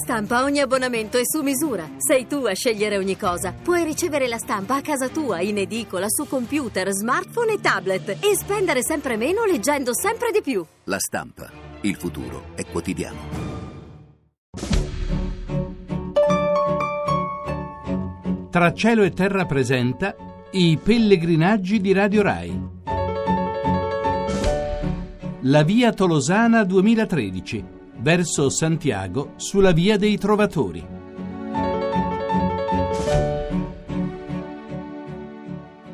Stampa ogni abbonamento è su misura. Sei tu a scegliere ogni cosa. Puoi ricevere la stampa a casa tua, in edicola, su computer, smartphone e tablet e spendere sempre meno leggendo sempre di più. La stampa. Il futuro è quotidiano. Tra cielo e terra presenta i pellegrinaggi di Radio Rai. La via Tolosana 2013 verso Santiago sulla via dei Trovatori.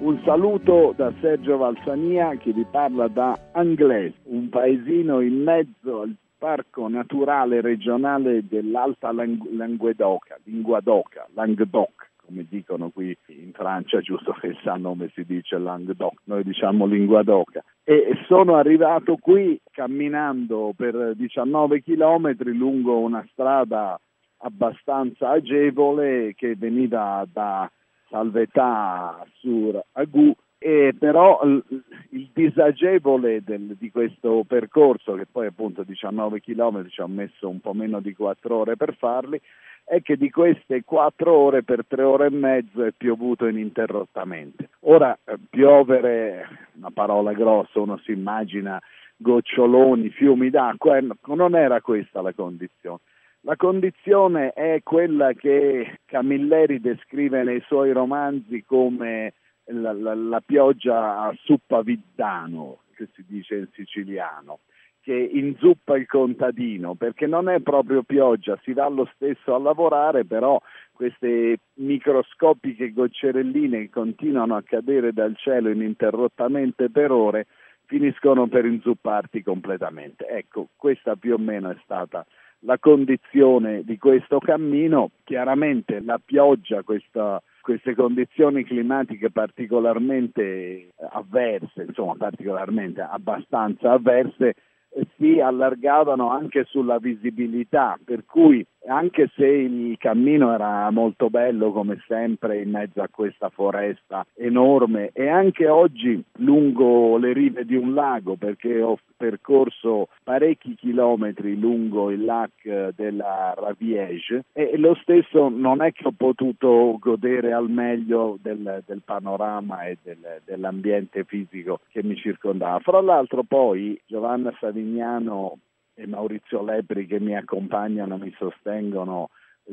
Un saluto da Sergio Valsania che vi parla da Anglès, un paesino in mezzo al parco naturale regionale dell'Alta Languedoca, Linguadoca, Languedoc come dicono qui in Francia, giusto che sanno come si dice Languedoc, noi diciamo Linguadoca. E sono arrivato qui camminando per 19 chilometri lungo una strada abbastanza agevole che veniva da Salvetà sur Agù e però il disagevole del, di questo percorso che poi appunto 19 km ci ho messo un po' meno di 4 ore per farli è che di queste quattro ore per tre ore e mezzo è piovuto ininterrottamente. Ora eh, piovere, una parola grossa, uno si immagina goccioloni, fiumi d'acqua, eh, non era questa la condizione. La condizione è quella che Camilleri descrive nei suoi romanzi come la, la, la pioggia a suppaviddano, che si dice in siciliano, che inzuppa il contadino, perché non è proprio pioggia, si va lo stesso a lavorare, però queste microscopiche goccerelline che continuano a cadere dal cielo ininterrottamente per ore finiscono per inzupparti completamente. Ecco, questa più o meno è stata la condizione di questo cammino. Chiaramente la pioggia, questa, queste condizioni climatiche particolarmente avverse, insomma particolarmente abbastanza avverse, si allargavano anche sulla visibilità, per cui anche se il cammino era molto bello come sempre in mezzo a questa foresta enorme e anche oggi lungo le rive di un lago perché ho percorso parecchi chilometri lungo il lac della Raviege e lo stesso non è che ho potuto godere al meglio del, del panorama e del, dell'ambiente fisico che mi circondava. Fra l'altro poi Giovanna Savignano e Maurizio Lepri che mi accompagnano, mi sostengono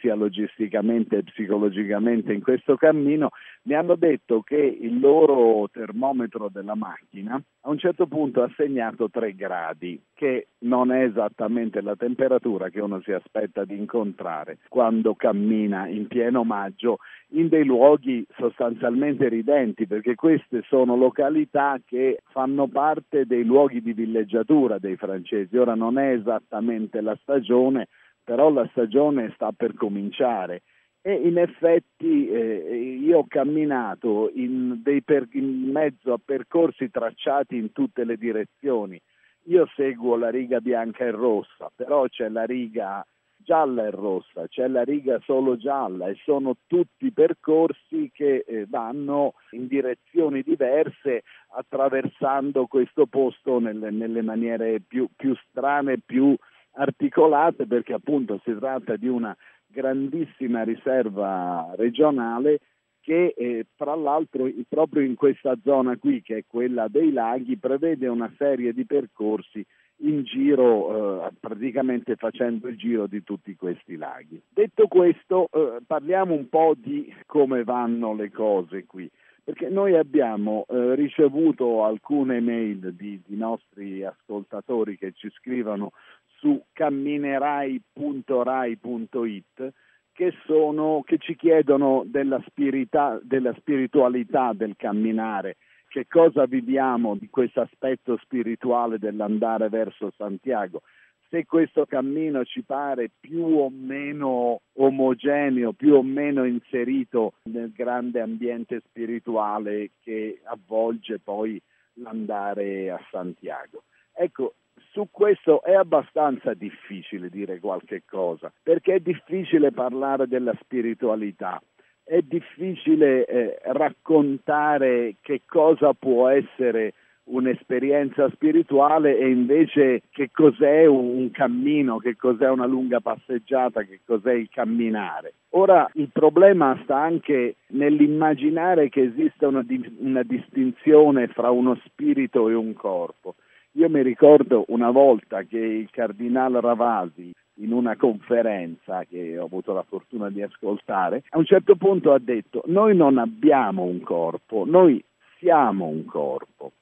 sia logisticamente che psicologicamente in questo cammino, mi hanno detto che il loro termometro della macchina a un certo punto ha segnato 3 gradi, che non è esattamente la temperatura che uno si aspetta di incontrare quando cammina in pieno maggio in dei luoghi sostanzialmente ridenti, perché queste sono località che fanno parte dei luoghi di villeggiatura dei francesi. Ora non è esattamente la stagione, però la stagione sta per cominciare e in effetti eh, io ho camminato in, per, in, mezzo a percorsi tracciati in tutte le direzioni. Io seguo la riga bianca e rossa, però c'è la riga gialla e rossa, c'è la riga solo gialla e sono tutti percorsi che eh, vanno in direzioni diverse attraversando questo posto nelle, nelle maniere più, più strane, più articolate perché appunto si tratta di una grandissima riserva regionale che eh, tra l'altro proprio in questa zona qui, che è quella dei laghi, prevede una serie di percorsi in giro, eh, praticamente facendo il giro di tutti questi laghi. Detto questo, eh, parliamo un po' di come vanno le cose qui, perché noi abbiamo eh, ricevuto alcune mail di, di nostri ascoltatori che ci scrivono su camminerai.rai.it che, sono, che ci chiedono della, spirita, della spiritualità del camminare, che cosa viviamo di questo aspetto spirituale dell'andare verso Santiago se questo cammino ci pare più o meno omogeneo, più o meno inserito nel grande ambiente spirituale che avvolge poi l'andare a Santiago. Ecco, su questo è abbastanza difficile dire qualche cosa, perché è difficile parlare della spiritualità, è difficile eh, raccontare che cosa può essere un'esperienza spirituale e invece che cos'è un cammino, che cos'è una lunga passeggiata, che cos'è il camminare. Ora il problema sta anche nell'immaginare che esista una, una distinzione fra uno spirito e un corpo. Io mi ricordo una volta che il cardinale Ravasi in una conferenza che ho avuto la fortuna di ascoltare, a un certo punto ha detto noi non abbiamo un corpo, noi siamo un corpo.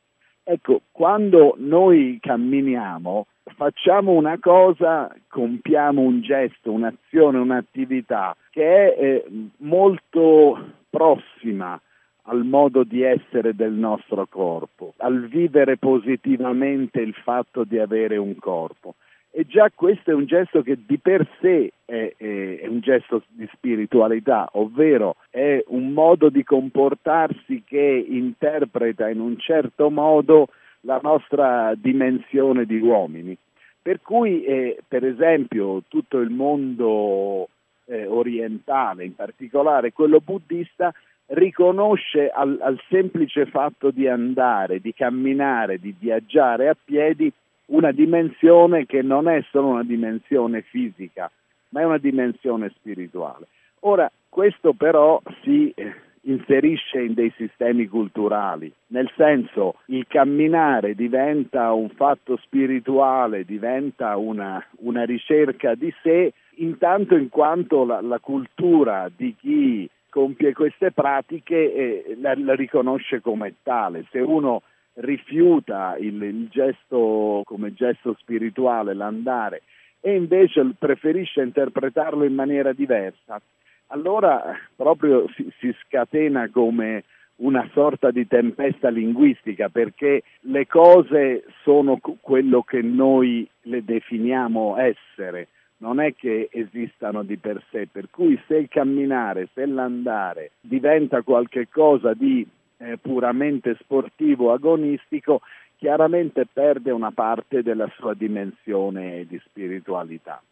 Ecco, quando noi camminiamo, facciamo una cosa, compiamo un gesto, un'azione, un'attività che è eh, molto prossima al modo di essere del nostro corpo, al vivere positivamente il fatto di avere un corpo. E già questo è un gesto che di per sé è, è, è, un gesto di spiritualità, ovvero è un modo di comportarsi che interpreta in un certo modo la nostra dimensione di uomini. Per cui, eh, per esempio, tutto il mondo eh, orientale, in particolare quello buddista, riconosce al, al semplice fatto di andare, di camminare, di viaggiare a piedi, una dimensione che non è solo una dimensione fisica, ma è una dimensione spirituale. Ora, questo però si eh, inserisce in dei sistemi culturali, nel senso il camminare diventa un fatto spirituale, diventa una, una ricerca di sé, intanto in quanto la, la cultura di chi compie queste pratiche eh, la, la riconosce come tale. Se uno rifiuta il, il gesto come gesto spirituale, l'andare, e invece preferisce interpretarlo in maniera diversa, allora proprio si, si scatena come una sorta di tempesta linguistica perché le cose sono quello che noi le definiamo essere, non è che esistano di per sé, per cui se il camminare, se l'andare diventa qualcosa di eh, puramente sportivo, agonistico, chiaramente perde una parte della sua dimensione di spiritualità.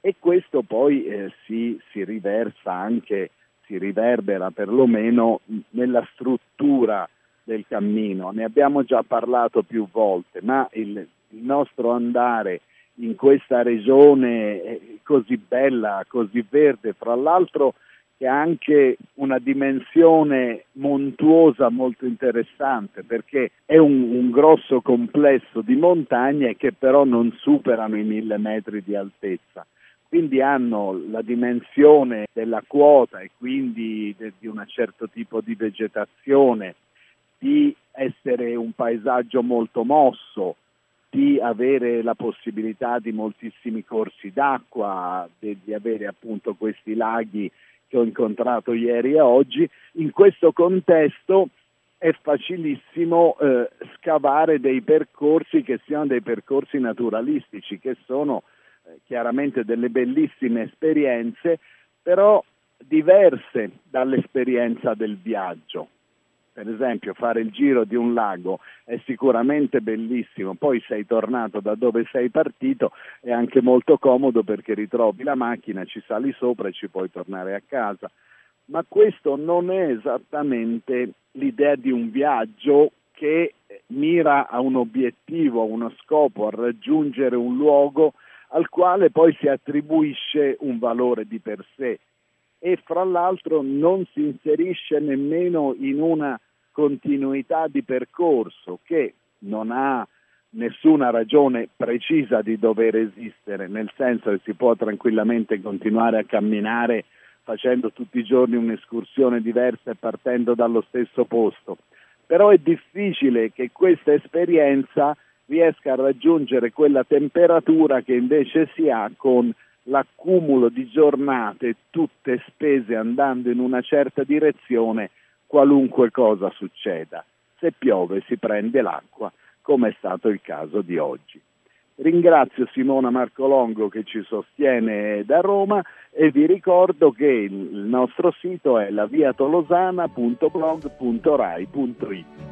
E questo poi eh, si, si riversa anche, si riverbera perlomeno nella struttura del cammino. Ne abbiamo già parlato più volte, ma il, il nostro andare in questa regione eh, così bella, così verde, fra l'altro che ha anche una dimensione montuosa molto interessante perché è un, un, grosso complesso di montagne che però non superano i mille metri di altezza. Quindi hanno la dimensione della quota e quindi de, di un certo tipo di vegetazione, di essere un paesaggio molto mosso, di avere la possibilità di moltissimi corsi d'acqua, di, di avere appunto questi laghi che ho incontrato ieri e oggi, in questo contesto è facilissimo eh, scavare dei percorsi che siano dei percorsi naturalistici, che sono eh, chiaramente delle bellissime esperienze, però diverse dall'esperienza del viaggio per esempio fare il giro di un lago è sicuramente bellissimo, poi sei tornato da dove sei partito, è anche molto comodo perché ritrovi la macchina, ci sali sopra e ci puoi tornare a casa. Ma questo non è esattamente l'idea di un viaggio che mira a un obiettivo, a uno scopo, a raggiungere un luogo al quale poi si attribuisce un valore di per sé e fra l'altro non si inserisce nemmeno in una continuità di percorso che non ha nessuna ragione precisa di dover esistere, nel senso che si può tranquillamente continuare a camminare facendo tutti i giorni un'escursione diversa e partendo dallo stesso posto. Però è difficile che questa esperienza riesca a raggiungere quella temperatura che invece si ha con l'accumulo di giornate tutte spese andando in una certa direzione qualunque cosa succeda. Se piove si prende l'acqua, come è stato il caso di oggi. Ringrazio Simona Marcolongo che ci sostiene da Roma e vi ricordo che il nostro sito è laviatolosana.blog.rai.it.